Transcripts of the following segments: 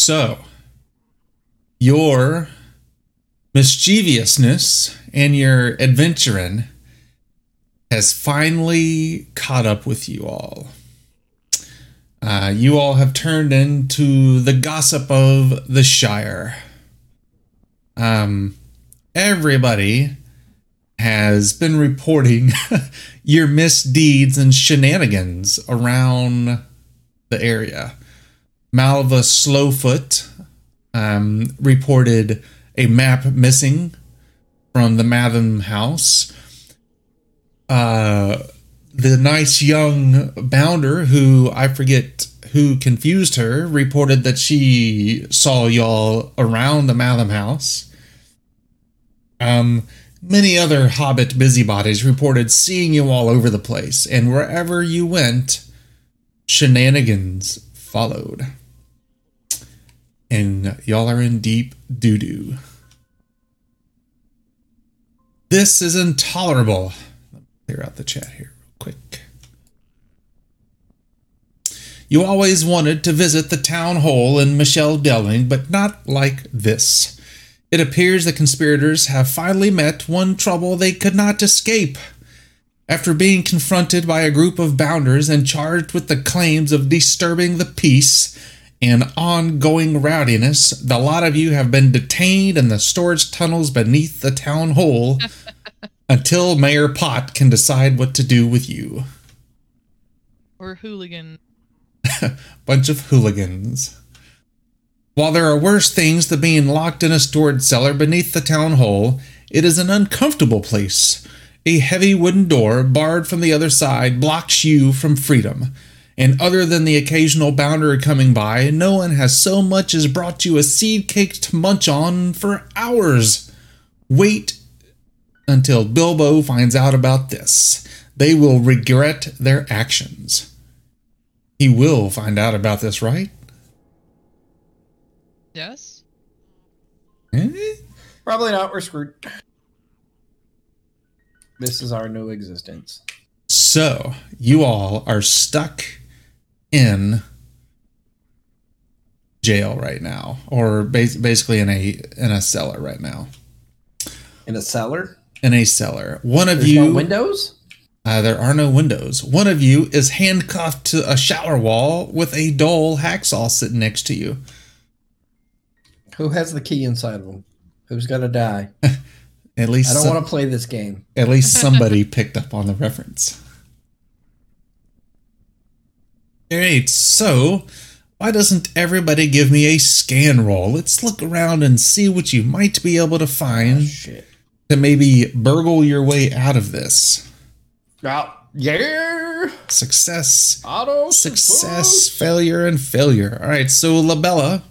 So, your mischievousness and your adventuring has finally caught up with you all. Uh, you all have turned into the gossip of the Shire. Um, everybody has been reporting your misdeeds and shenanigans around the area. Malva Slowfoot um, reported a map missing from the Mathom house. Uh, the nice young bounder, who I forget who confused her, reported that she saw y'all around the Mathom house. Um, many other Hobbit busybodies reported seeing you all over the place, and wherever you went, shenanigans followed. And y'all are in deep doo doo. This is intolerable. Let me clear out the chat here real quick. You always wanted to visit the town hall in Michel Delving, but not like this. It appears the conspirators have finally met one trouble they could not escape. After being confronted by a group of bounders and charged with the claims of disturbing the peace and ongoing rowdiness, the lot of you have been detained in the storage tunnels beneath the town hall until Mayor Pot can decide what to do with you. Or hooligan. Bunch of hooligans. While there are worse things than being locked in a storage cellar beneath the town hall, it is an uncomfortable place. A heavy wooden door, barred from the other side, blocks you from freedom. And other than the occasional bounder coming by, no one has so much as brought you a seed cake to munch on for hours. Wait until Bilbo finds out about this. They will regret their actions. He will find out about this, right? Yes? Eh? Probably not. We're screwed. This is our new existence. So, you all are stuck in jail right now, or bas- basically in a in a cellar right now. In a cellar? In a cellar. One of There's you no windows? Uh, there are no windows. One of you is handcuffed to a shower wall with a dull hacksaw sitting next to you. Who has the key inside of them? Who's gonna die? At least I don't some- want to play this game. at least somebody picked up on the reference. Alright, so why doesn't everybody give me a scan roll? Let's look around and see what you might be able to find Shit. to maybe burgle your way out of this. Oh, yeah. Success, Auto success, failure, and failure. Alright, so Labella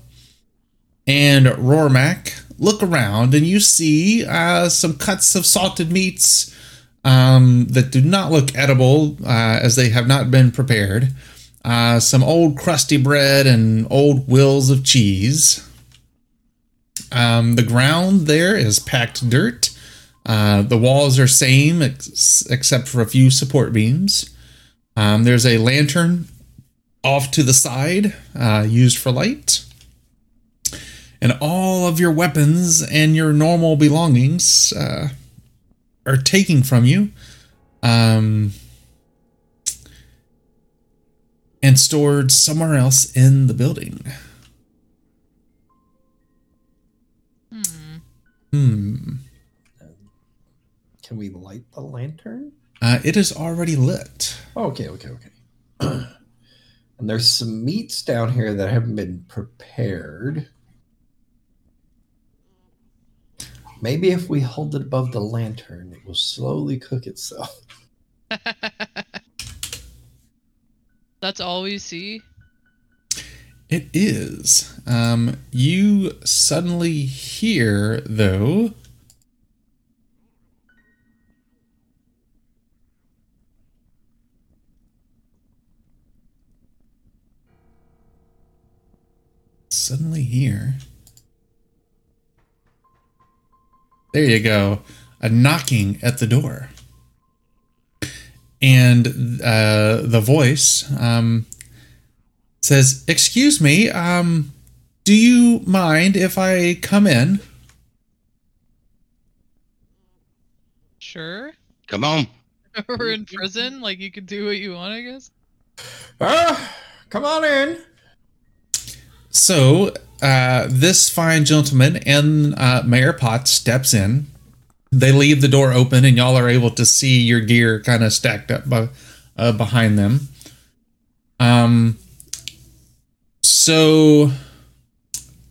and Rormac look around and you see uh, some cuts of salted meats um, that do not look edible uh, as they have not been prepared. Uh, some old crusty bread and old wheels of cheese. Um, the ground there is packed dirt. Uh, the walls are same ex- except for a few support beams. Um, there's a lantern off to the side uh, used for light and all of your weapons and your normal belongings uh, are taken from you um, and stored somewhere else in the building. Hmm. Hmm. Can we light the lantern? Uh, it is already lit. Okay, okay, okay. and there's some meats down here that haven't been prepared. Maybe if we hold it above the lantern, it will slowly cook itself. That's all we see? It is. Um, you suddenly hear, though, suddenly hear. There you go. A knocking at the door. And uh, the voice um, says, Excuse me, um, do you mind if I come in? Sure. Come on. We're in prison. Like you can do what you want, I guess. Ah, come on in. So, uh, this fine gentleman and uh, Mayor Potts steps in. They leave the door open, and y'all are able to see your gear kind of stacked up by, uh, behind them. Um. So,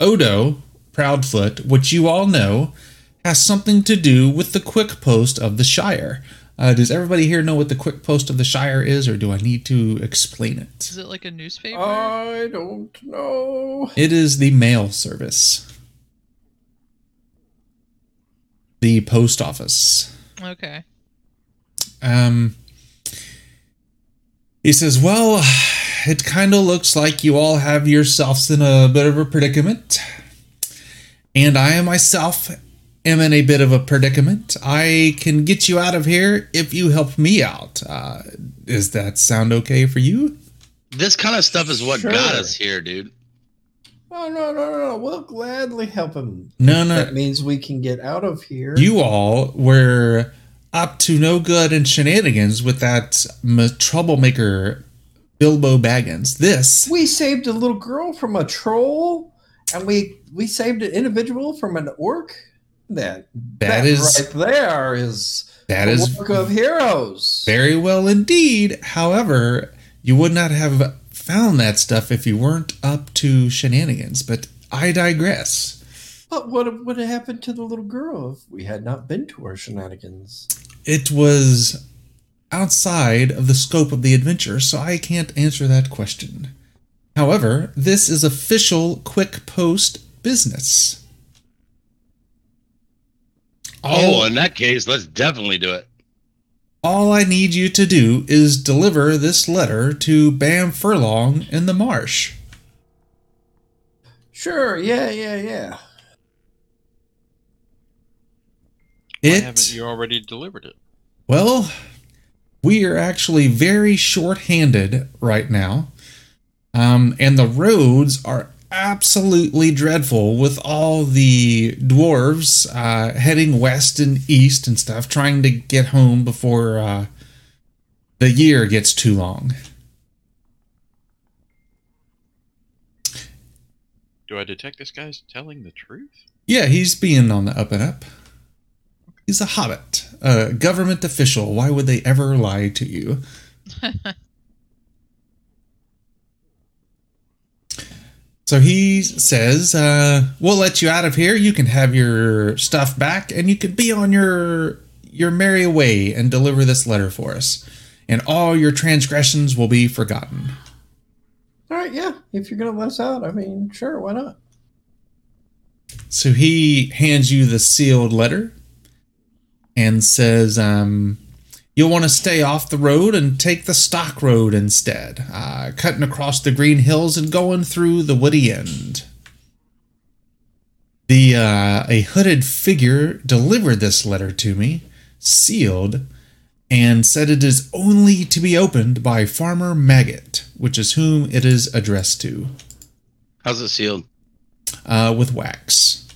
Odo Proudfoot, which you all know, has something to do with the quick post of the Shire. Uh, does everybody here know what the quick post of the Shire is, or do I need to explain it? Is it like a newspaper? I don't know. It is the mail service. The post office. okay. Um, he says, Well, it kind of looks like you all have yourselves in a bit of a predicament. And I myself am in a bit of a predicament. I can get you out of here if you help me out. Uh, does that sound okay for you? This kind of stuff is what Sure. got us here, dude. Oh no, no, no, no. We'll gladly help him. No, no. That means we can get out of here. You all were up to no good and shenanigans with that m- troublemaker Bilbo Baggins. This we saved a little girl from a troll, and we we saved an individual from an orc. That That is- right there is that the is work of heroes. very well indeed. However, you would not have found that stuff if you weren't up to shenanigans. But I digress. But what would have happened to the little girl if we had not been to our shenanigans? It was outside of the scope of the adventure, so I can't answer that question. However, this is official quick post business. Oh, in that case, let's definitely do it. All I need you to do is deliver this letter to Bamfurlong in the marsh. Sure, yeah, yeah, yeah. Why haven't you already delivered it? well, we are actually very short-handed right now, um, and the roads are absolutely dreadful with all the dwarves uh, heading west and east and stuff, trying to get home before uh, the year gets too long. Do I detect this guy's telling the truth? Yeah, he's being on the up and up. He's a hobbit, a government official. Why would they ever lie to you? So he says, uh, "We'll let you out of here. You can have your stuff back, and you can be on your your merry way and deliver this letter for us. And all your transgressions will be forgotten." All right, yeah. If you're gonna let us out, I mean, sure, why not? So he hands you the sealed letter and says, um, You'll want to stay off the road and take the stock road instead, uh, cutting across the green hills and going through the woody end. The uh, a hooded figure delivered this letter to me, sealed, and said it is only to be opened by Farmer Maggot, which is whom it is addressed to, How's it sealed? uh, with wax.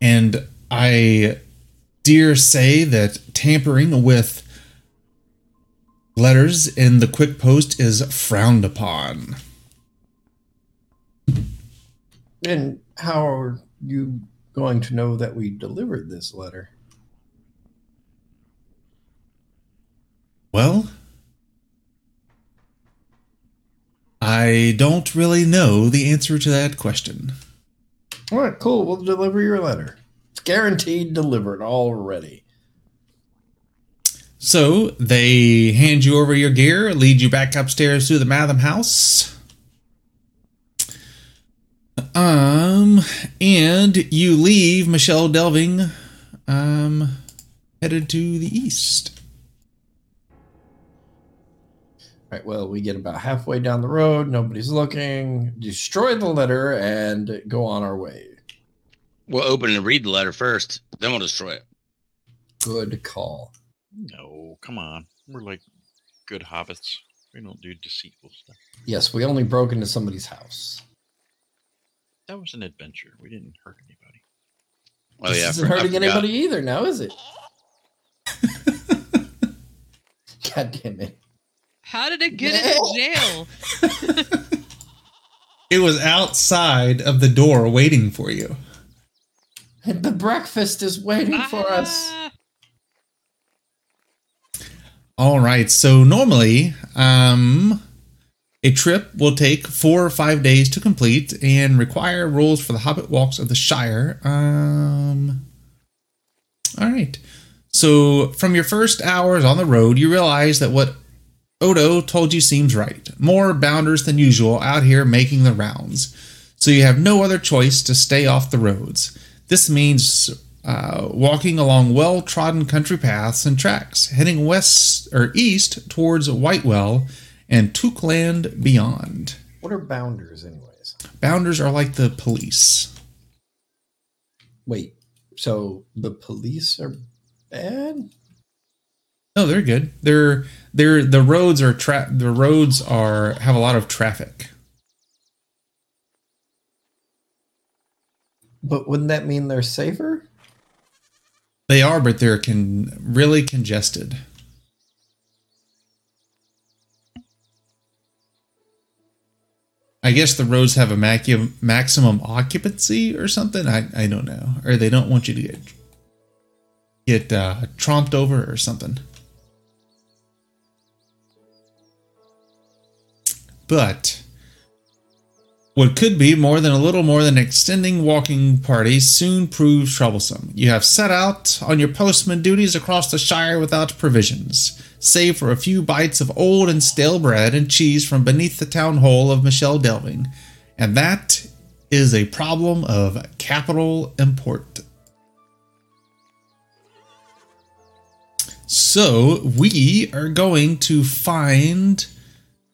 And I dare say that tampering with letters in the quick post is frowned upon. And how are you going to know that we delivered this letter? Well, I don't really know the answer to that question. All right, cool. We'll deliver your letter. It's guaranteed delivered already. So they hand you over your gear, lead you back upstairs to the Mathom house. Um, and you leave Michel Delving, um, headed to the east. Right, well, we get about halfway down the road. Nobody's looking. Destroy the letter and go on our way. We'll open and read the letter first, then we'll destroy it. Good call. No, come on. We're like good hobbits. We don't do deceitful stuff. Yes, we only broke into somebody's house. That was an adventure. We didn't hurt anybody. Oh this yeah, I isn't for- hurting anybody either now, is it? God damn it. How did it get into jail? It was outside of the door waiting for you. And the breakfast is waiting for us. Ah, All right. So normally, um, a trip will take four or five days to complete and require rules for the Hobbit walks of the Shire. Um, all right. So from your first hours on the road, you realize that what Odo told you seems right. More bounders than usual out here making the rounds. So you have no other choice to stay off the roads. This means uh, walking along well trodden country paths and tracks, heading west or east towards Whitwell and Tookland beyond. What are bounders, anyways? Bounders are like the police. Wait, so the police are bad? No, they're good. They're they're the roads are tra- the roads are have a lot of traffic. But wouldn't that mean they're safer? They are, but they're con- really congested. I guess the roads have a macu- maximum occupancy or something. I, I don't know, or they don't want you to get get uh, tromped over or something. But what could be more than a little more than an extending walking party soon proves troublesome. You have set out on your postman duties across the Shire without provisions, save for a few bites of old and stale bread and cheese from beneath the town hall of Michel Delving, and that is a problem of capital import. So we are going to find,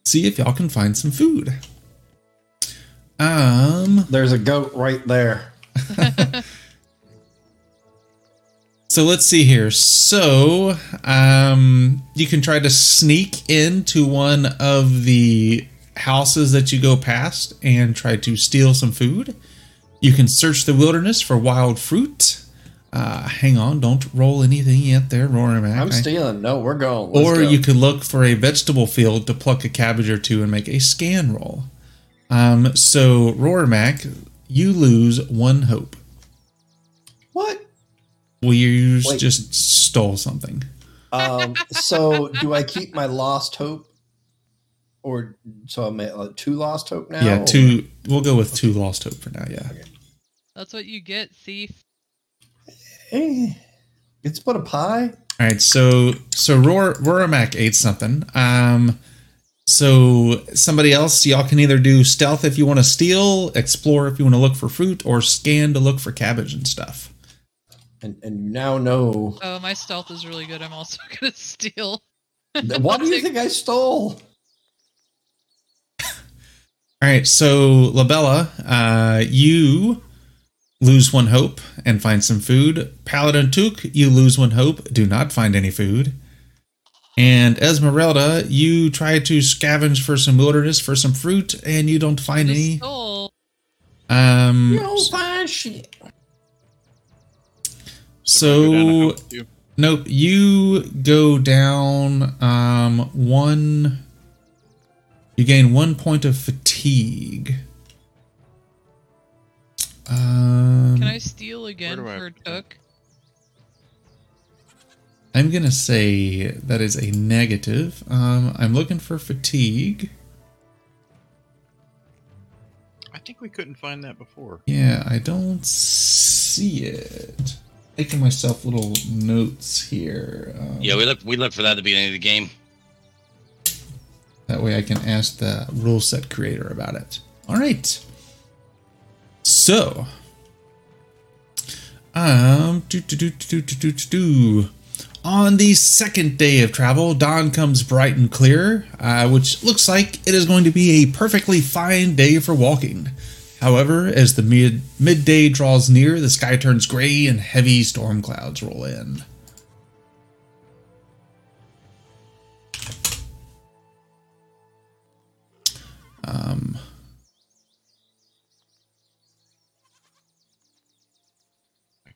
see if y'all can find some food. Um, There's a goat right there. so let's see here. So, um, you can try to sneak into one of the houses that you go past and try to steal some food. You can search the wilderness for wild fruit. Uh, hang on, don't roll anything yet there, Roaring Mac. I'm stealing. No, we're going. Let's or go. you could look for a vegetable field to pluck a cabbage or two and make a scan roll. Um, so, Rormac, you lose one hope. What? We Wait. just stole something. Um, so do I keep my lost hope? Or so I'm at like two lost hope now? yeah, or- two. We'll go with two lost hope for now. Yeah. That's what you get, thief. Eh, it's but a pie. All right. So so Ror Rormac ate something. Um. So somebody else, y'all can either do stealth if you want to steal, explore if you want to look for fruit, or scan to look for cabbage and stuff. And and you now know Oh, my stealth is really good. I'm also gonna steal. what do you think I stole? All right, so Labella, uh, you lose one hope and find some food. Paladin Took, you lose one hope, do not find any food. And Esmeralda, you try to scavenge for some wilderness for some fruit, and you don't find any. stole. Um, You don't find shit. Go down a so nope, you go down um one. You gain one point of fatigue. Um, Can I steal again do I for put? Took? I'm gonna say that is a negative. Um, I'm looking for fatigue. I think we couldn't find that before. Yeah, I don't see it. Making myself little notes here. Um, Yeah, we looked we looked for that at the beginning of the game. That way I can ask the rule set creator about it. All right. So, um, do. On the second day of travel, dawn comes bright and clear, uh, which looks like it is going to be a perfectly fine day for walking. However, as the mid- midday draws near, the sky turns gray and heavy storm clouds roll in. Um,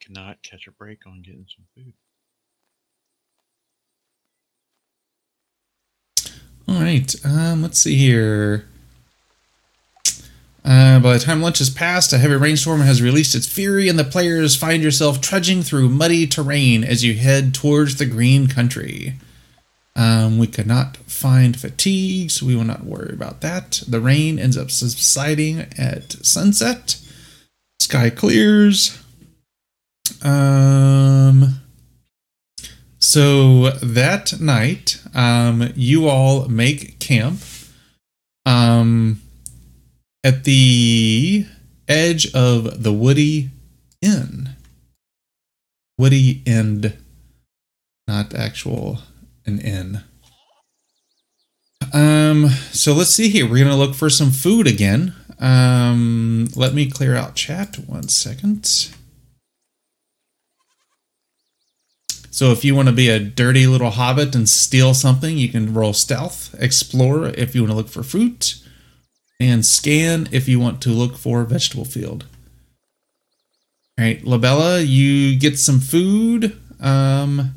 cannot catch a break on getting some food. all right. Um, let's see here. Uh, by the time lunch has passed, a heavy rainstorm has released its fury, and the players find yourself trudging through muddy terrain as you head towards the green country. Um, we could not find fatigue, so we will not worry about that. The rain ends up subsiding at sunset. Sky clears. Um, so that night, um, you all make camp. Um, at the edge of the Woody Inn. Woody End, not actual an inn. Um, so let's see here. We're gonna look for some food again. Um, let me clear out chat one second. So if you want to be a dirty little hobbit and steal something, you can roll stealth, explore if you want to look for fruit, and scan if you want to look for vegetable field. All right, Labella, you get some food. Um,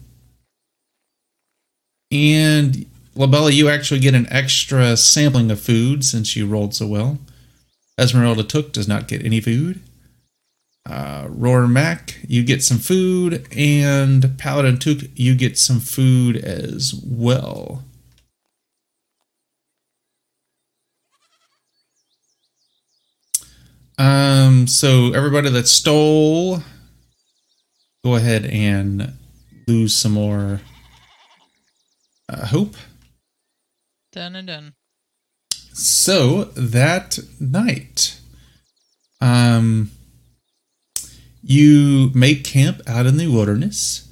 and Labella, you actually get an extra sampling of food since you rolled so well. Esmeralda Took does not get any food. Uh, Rormac, you get some food, and Paladin Took, you get some food as well. Um, so everybody that stole, go ahead and lose some more uh, hope. Done and done. So that night, um, you make camp out in the wilderness,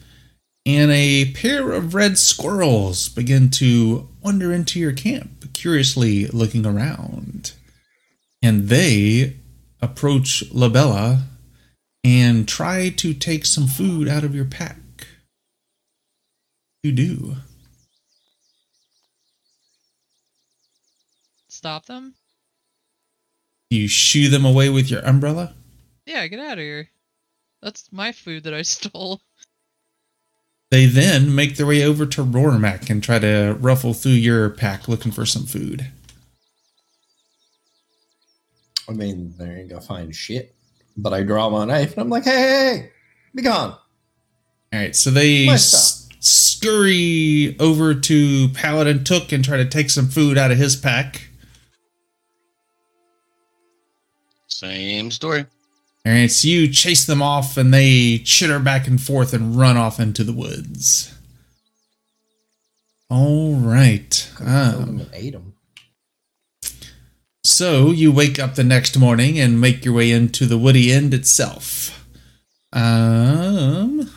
and a pair of red squirrels begin to wander into your camp, curiously looking around. And they approach Labella and try to take some food out of your pack. You do. Stop them? You shoo them away with your umbrella. Yeah, get out of here. That's my food that I stole. They then make their way over to Rormac and try to ruffle through your pack looking for some food. I mean, they ain't gonna find shit. But I draw my knife and I'm like, hey, hey, hey be gone. All right, so they s- scurry over to Paladin Took and try to take some food out of his pack. Same story. Right, so you chase them off and they chitter back and forth and run off into the woods. All right. Um, ate them. So you wake up the next morning and make your way into the woody end itself. Um,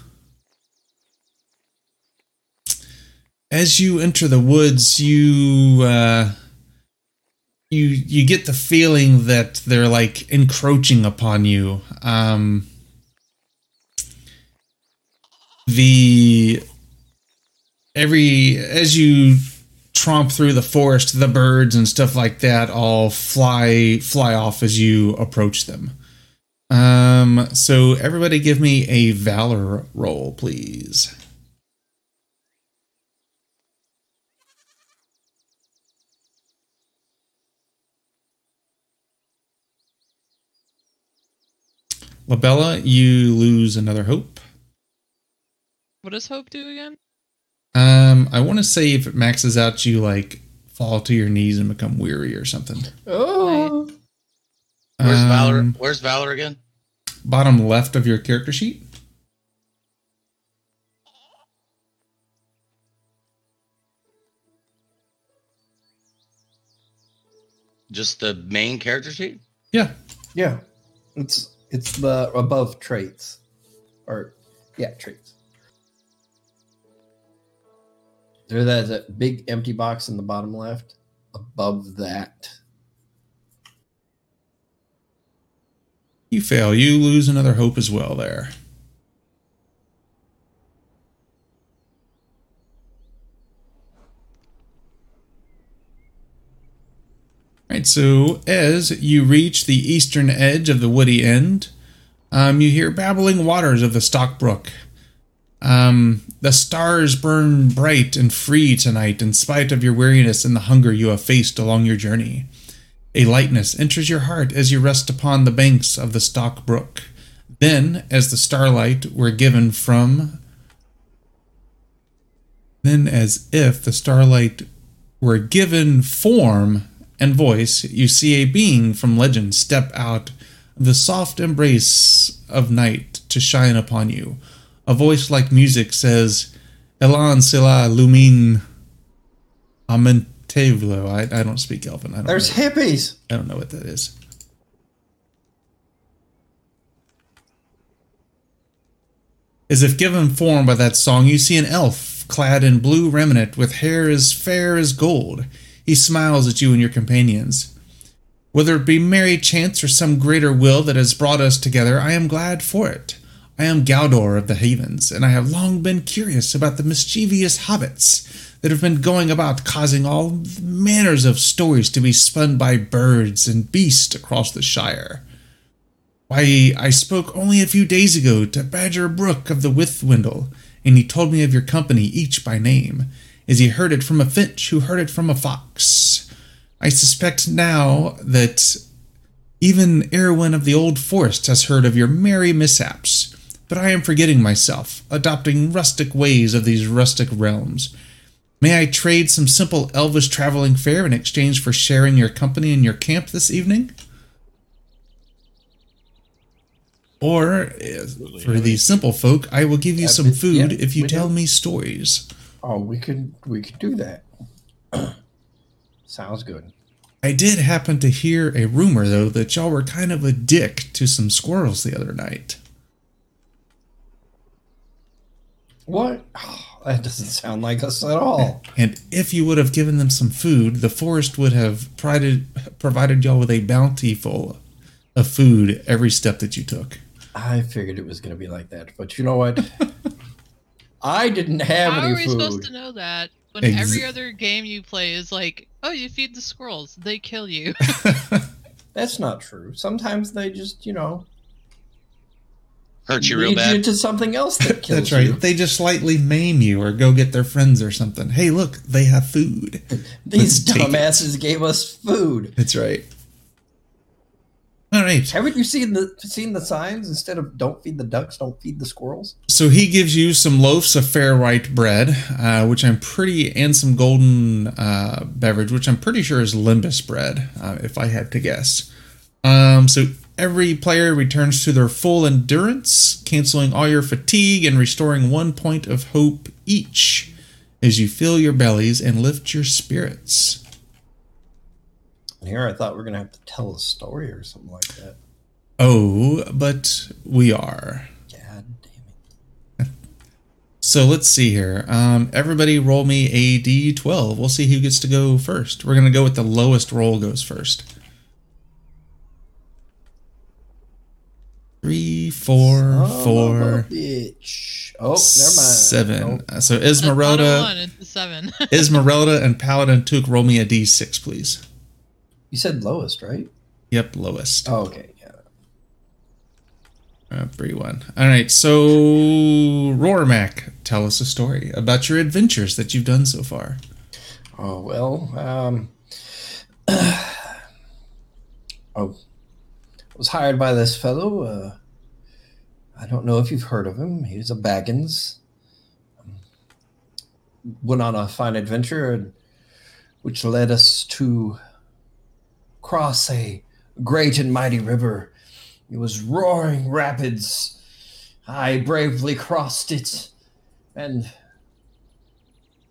as you enter the woods, you uh, you you get the feeling that they're like encroaching upon you. Um, the every as you tromp through the forest, the birds and stuff like that all fly fly off as you approach them. Um, so everybody give me a valor roll, please. Labella, you lose another hope. What does Hope do again? Um, I want to say if it maxes out, you like fall to your knees and become weary or something. Oh, Where's Valor? Um, Where's Valor again? Bottom left of your character sheet. Just the main character sheet? Yeah. yeah. It's it's the above traits, or yeah, traits. There's that, that big empty box in the bottom left. Above that, You fail. You lose another hope as well there. Right, so as you reach the eastern edge of the woody end, um, you hear babbling waters of the Stock Brook. Um, the stars burn bright and free tonight, in spite of your weariness and the hunger you have faced along your journey. A lightness enters your heart as you rest upon the banks of the Stock Brook. Then, as the starlight were given from then, as if the starlight were given form and voice, you see a being from legend step out of the soft embrace of night to shine upon you. A voice like music says, Elan Sila Lumin Amentevlo. I, I don't speak Elven. I don't, There's know, hippies. I don't know what that is. As if given form by that song, you see an elf clad in blue remnant with hair as fair as gold. He smiles at you and your companions. Whether it be merry chance or some greater will that has brought us together, I am glad for it. I am Galdor of the Havens, and I have long been curious about the mischievous hobbits that have been going about causing all manners of stories to be spun by birds and beasts across the Shire. Why, I spoke only a few days ago to Badger Brook of the Withywindle, and he told me of your company each by name, as he heard it from a finch who heard it from a fox. I suspect now that even Iarwain of the Old Forest has heard of your merry mishaps, but I am forgetting myself, adopting rustic ways of these rustic realms. May I trade some simple elvish traveling fare in exchange for sharing your company in your camp this evening? Or, uh, for the simple folk, I will give you some food yeah, if you tell me stories. Oh, we could we could do that. Sounds good. I did happen to hear a rumor, though, that y'all were kind of a dick to some squirrels the other night. What? Oh, that doesn't sound like us at all. And if you would have given them some food, the forest would have provided, provided y'all with a bountiful of food every step that you took. I figured it was going to be like that, but you know what? I didn't have How any are we supposed to know that when Ex- every other game you play is like, oh, you feed the squirrels, they kill you. That's not true. Sometimes they just, you know, Hurt you real lead you to something else that kills you. That's right. you. They just slightly maim you or go get their friends or something. Hey, look, they have food. These Let's dumbasses gave us food. That's right. All right. Haven't you seen the seen the signs? Instead of "Don't feed the ducks, don't feed the squirrels." So he gives you some loaves of fair white bread, uh, which I'm pretty, and some golden uh, beverage, which I'm pretty sure is lembas bread, uh, if I had to guess. Um, so every player returns to their full endurance, canceling all your fatigue and restoring one point of hope each as you fill your bellies and lift your spirits. And here, I thought we are gonna have to tell a story or something like that. Oh, but we are. God damn it! So let's see here. Um, everybody roll me a d12. We'll see who gets to go first. We're going to go with the lowest roll goes first. Three, four, Son of a four, bitch. Oh, never mind. seven. Nope. So That's Esmeralda, one, it's a seven. Esmeralda, and Paladin Took roll me a d6, please. You said lowest, right? Yep, lowest. Oh, okay. Yeah. Uh, one. All right. So Rormac, tell us a story about your adventures that you've done so far. Oh well. Um. oh, I was hired by this fellow. Uh, I don't know if you've heard of him. He was a Baggins. Um, went on a fine adventure, which led us to cross a great and mighty river. It was roaring rapids. I bravely crossed it, and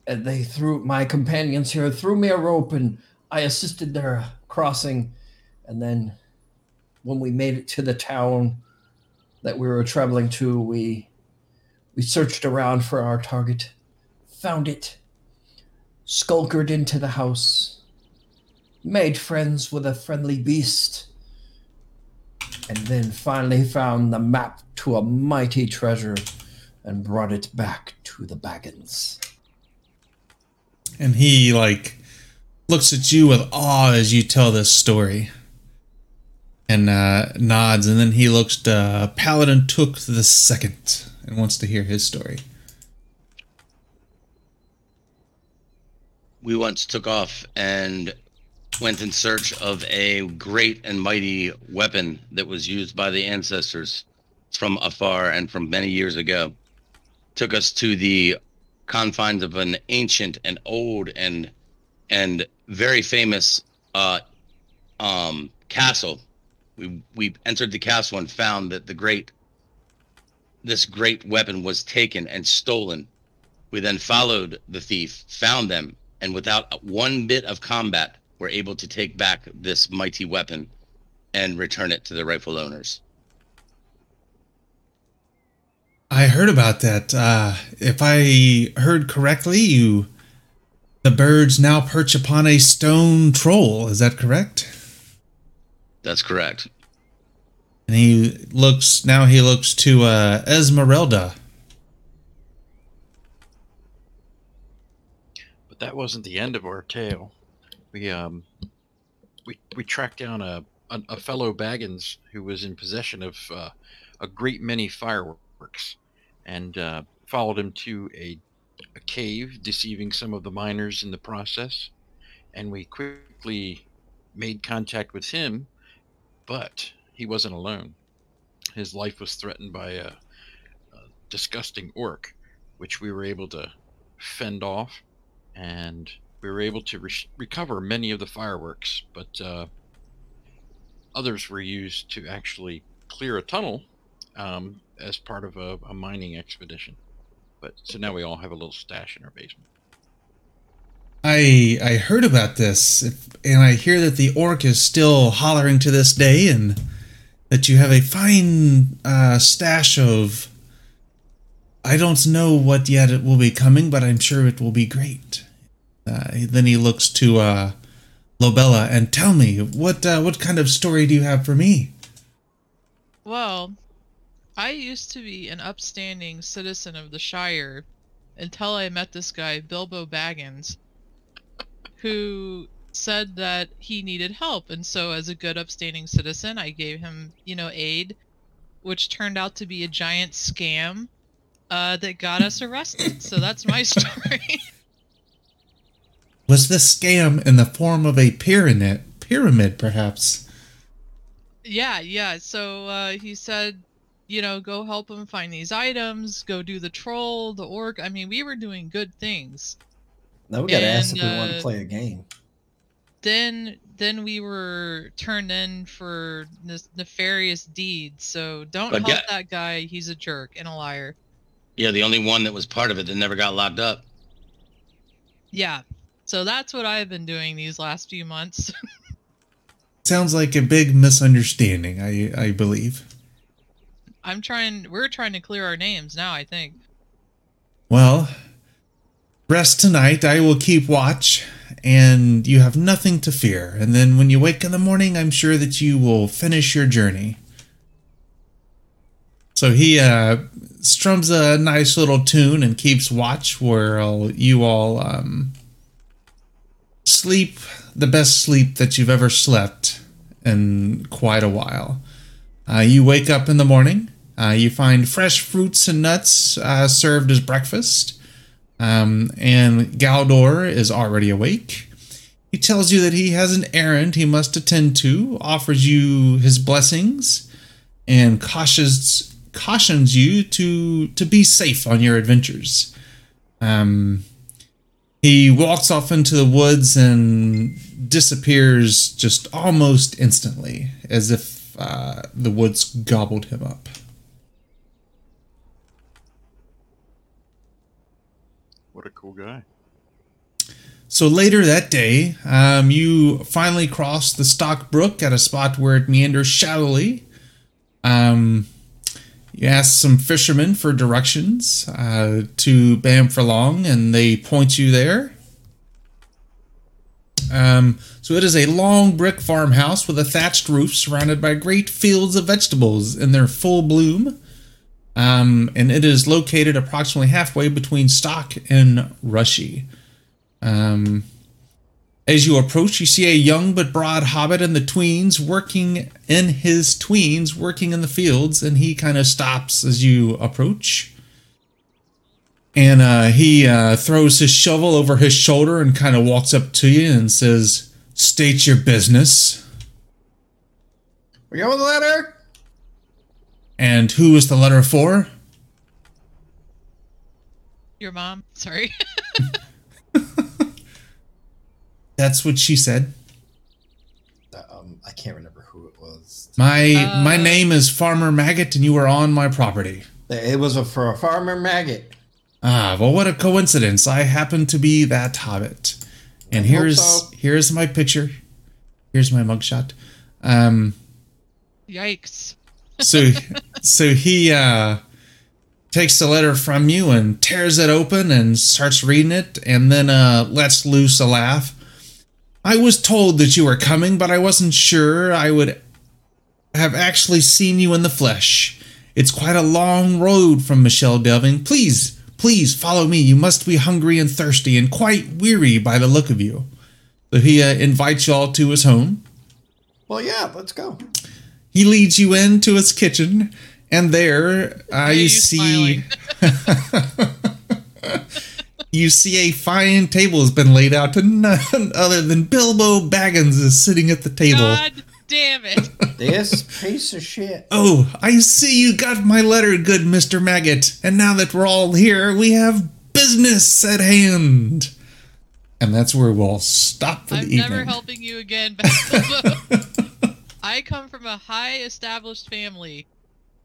and they threw my companions here threw me a rope and I assisted their crossing and then when we made it to the town that we were traveling to we we searched around for our target found it skulked into the house made friends with a friendly beast and then finally found the map to a mighty treasure and brought it back to the Baggins. and he like looks at you with awe as you tell this story and uh, nods, and then he looks to uh, Paladin Took the Second and wants to hear his story. We once took off and went in search of a great and mighty weapon that was used by the ancestors from afar and from many years ago. Took us to the confines of an ancient and old and and very famous uh, um, castle. We we entered the castle and found that the great this great weapon was taken and stolen. We then followed the thief, found them, and without one bit of combat, were able to take back this mighty weapon and return it to the rightful owners. I heard about that. Uh, if I heard correctly, you the birds now perch upon a stone troll. Is that correct? That's correct. And he looks now. He looks to uh, Esmeralda. But that wasn't the end of our tale. We um, we we tracked down a a, a fellow Baggins who was in possession of uh, a great many fireworks, and uh, followed him to a a cave, deceiving some of the miners in the process. And we quickly made contact with him, but he wasn't alone. His life was threatened by a, a disgusting orc, which we were able to fend off, and we were able to re- recover many of the fireworks, but uh, others were used to actually clear a tunnel um, as part of a, a mining expedition. But so now we all have a little stash in our basement. I I heard about this, and I hear that the orc is still hollering to this day, and that you have a fine uh, stash of. I don't know what yet it will be coming, but I'm sure it will be great. Uh, then he looks to uh, Lobella and tell me what uh, what kind of story do you have for me? Well, I used to be an upstanding citizen of the Shire until I met this guy, Bilbo Baggins, who said that he needed help. And so, as a good upstanding citizen, I gave him, you know, aid, which turned out to be a giant scam uh, that got us arrested. So, that's my story. Was this scam in the form of a pyramid? Pyramid, perhaps. yeah, yeah. So uh, he said you know, go help him find these items, go do the troll, the orc. I mean, we were doing good things. Now we got to ask if And, we want to uh, play a game. Then then we were turned in for this nefarious deeds. So don't But help ga- that guy. He's a jerk and a liar. Yeah, the only one that was part of it that never got locked up. Yeah. So that's what I've been doing these last few months. Sounds like a big misunderstanding. I I believe. I'm trying we're trying to clear our names now, I think. Well, rest tonight. I will keep watch, and you have nothing to fear. And then when you wake in the morning, I'm sure that you will finish your journey. So he uh, strums a nice little tune and keeps watch while you all um, sleep the best sleep that you've ever slept in quite a while. Uh, you wake up in the morning. Uh, you find fresh fruits and nuts uh, served as breakfast. Um, and Galdor is already awake. He tells you that he has an errand he must attend to, offers you his blessings, and cautions cautions you to to be safe on your adventures. Um, he walks off into the woods and disappears just almost instantly, as if uh, the woods gobbled him up. What a cool guy. So later that day, um, you finally cross the Stock Brook at a spot where it meanders shallowly. Um, you ask some fishermen for directions uh, to Bamfurlong, and they point you there. Um, so it is a long brick farmhouse with a thatched roof surrounded by great fields of vegetables in their full bloom. Um, and it is located approximately halfway between Stock and Rushy. Um, As you approach, you see a young but broad hobbit in the tweens working in his tweens, working in the fields, and he kind of stops as you approach. And uh, he uh, throws his shovel over his shoulder and kind of walks up to you and says, State your business. We got a letter. And who is the letter for? Your mom. Sorry. That's what she said. Um, I can't remember who it was. My my Uh. name is Farmer Maggot, and you are on my property. It was a, for a farmer maggot. Ah, well, what a coincidence! I happen to be that hobbit, and I here's so. here's my picture. Here's my mugshot. Um, Yikes. so so he uh takes the letter from you and tears it open and starts reading it, and then uh lets loose a laugh. I was told that you were coming, but I wasn't sure I would have actually seen you in the flesh. It's quite a long road from Michel Delving. Please, please follow me. You must be hungry and thirsty and quite weary by the look of you. So he uh, invites you all to his home. Well, yeah, let's go. He leads you into his kitchen, and there uh, you you see you see a fine table has been laid out, to none other than Bilbo Baggins is sitting at the table. God damn it. This piece of shit. Oh, I see you got my letter, good Mister Maggot. And now that we're all here, we have business at hand. And that's where we'll stop for the evening. I'm never helping you again, Bilbo. I come from a high established family.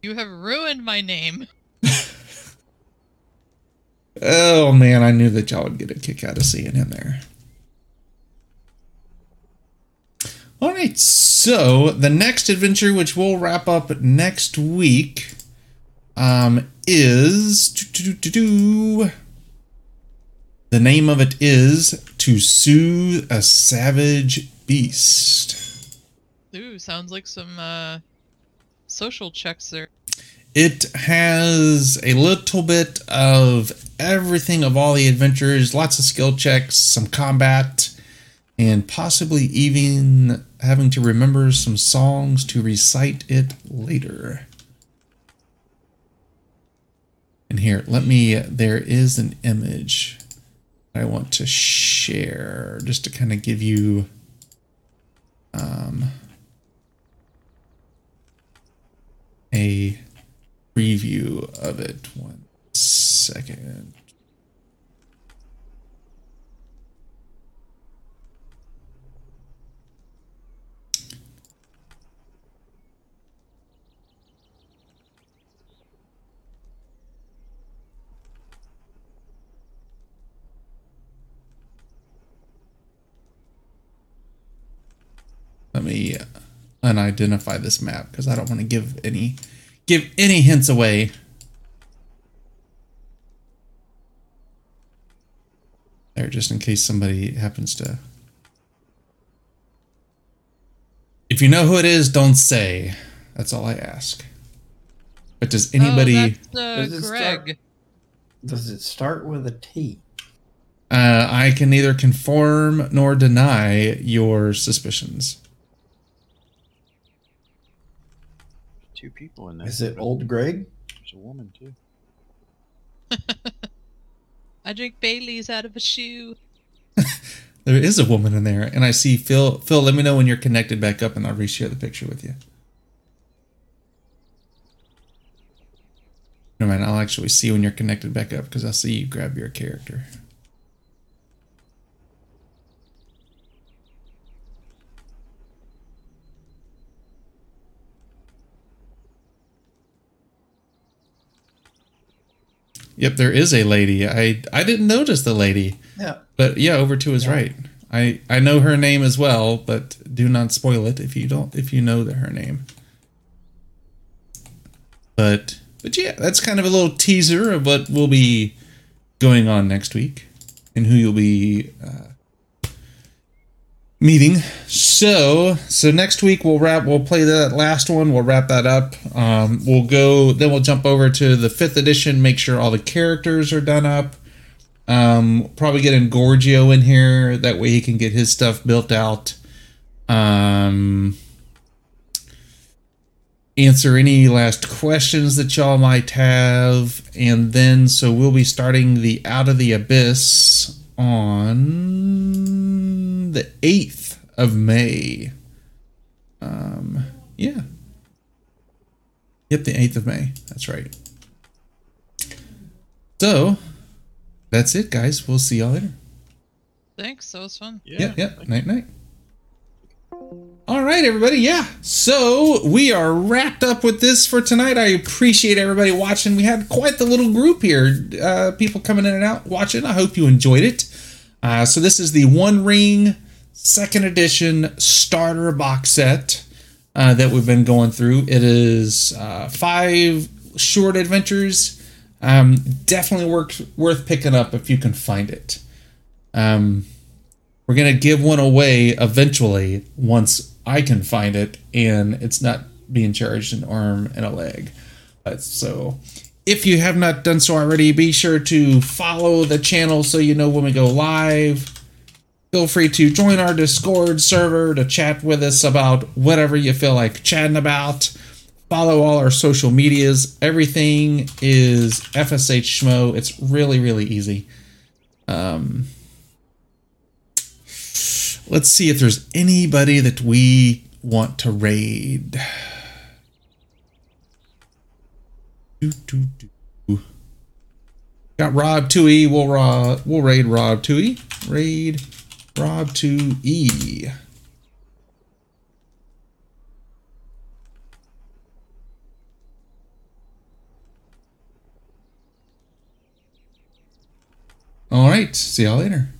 You have ruined my name. Oh man, I knew that y'all would get a kick out of seeing him there. All right, so the next adventure, which we'll wrap up next week, um, is the name of it is to soothe a savage beast. Ooh, sounds like some uh social checks there. It has a little bit of everything of all the adventures, lots of skill checks, some combat, and possibly even having to remember some songs to recite it later. And here, let me, there is an image I want to share just to kind of give you um, a preview of it. One second. Let me uh, unidentify this map because I don't want to give any give any hints away. There, just in case somebody happens to. If you know who it is, don't say. That's all I ask. But does anybody? Oh, that's uh, Does it start- Does it start with a T? uh, I can neither confirm nor deny your suspicions. Two people in there. Is it old Greg? There's a woman too. I drink Bailey's out of a shoe. There is a woman in there, and I see Phil. Phil, let me know when you're connected back up, and I'll reshare the picture with you. Never mind. I'll actually see when you're connected back up because I'll see you grab your character. Yep, there is a lady. I I didn't notice the lady. Yeah. But yeah, over to his Yeah. right. I I know her name as well, but do not spoil it if you don't if you know her name. But but yeah, that's kind of a little teaser of what will be going on next week and who you'll be uh, meeting. So so next week we'll wrap we'll play that last one. We'll wrap that up. Um, we'll go then we'll jump over to the fifth edition. Make sure all the characters are done up. Um, probably get Gorgio in here. That way he can get his stuff built out. Um, answer any last questions that y'all might have. And then, so we'll be starting the Out of the Abyss on the 8th of May. Um, yeah. Yep, the 8th of May. That's right. So, that's it, guys. We'll see y'all later. Thanks. That was fun. Yeah. Yep, yep. Night, night. All right, everybody. Yeah. So we are wrapped up with this for tonight. I appreciate everybody watching. We had quite the little group here. Uh, people coming in and out watching. I hope you enjoyed it. Uh, so this is the One Ring Second Edition Starter box set uh, that we've been going through. It is uh, five short adventures. Um, definitely worth worth picking up if you can find it. Um, we're gonna give one away eventually once I can find it and it's not being charged an arm and a leg. Uh, so if you have not done so already, be sure to follow the channel so you know when we go live. Feel free to join our Discord server to chat with us about whatever you feel like chatting about. Follow all our social medias. Everything is FSH Schmo. It's really, really easy. Um, let's see if there's anybody that we want to raid. Do, do, do. Got Rob 2E. We'll, we'll raid Rob 2E. Raid Rob 2E. All right. See y'all later.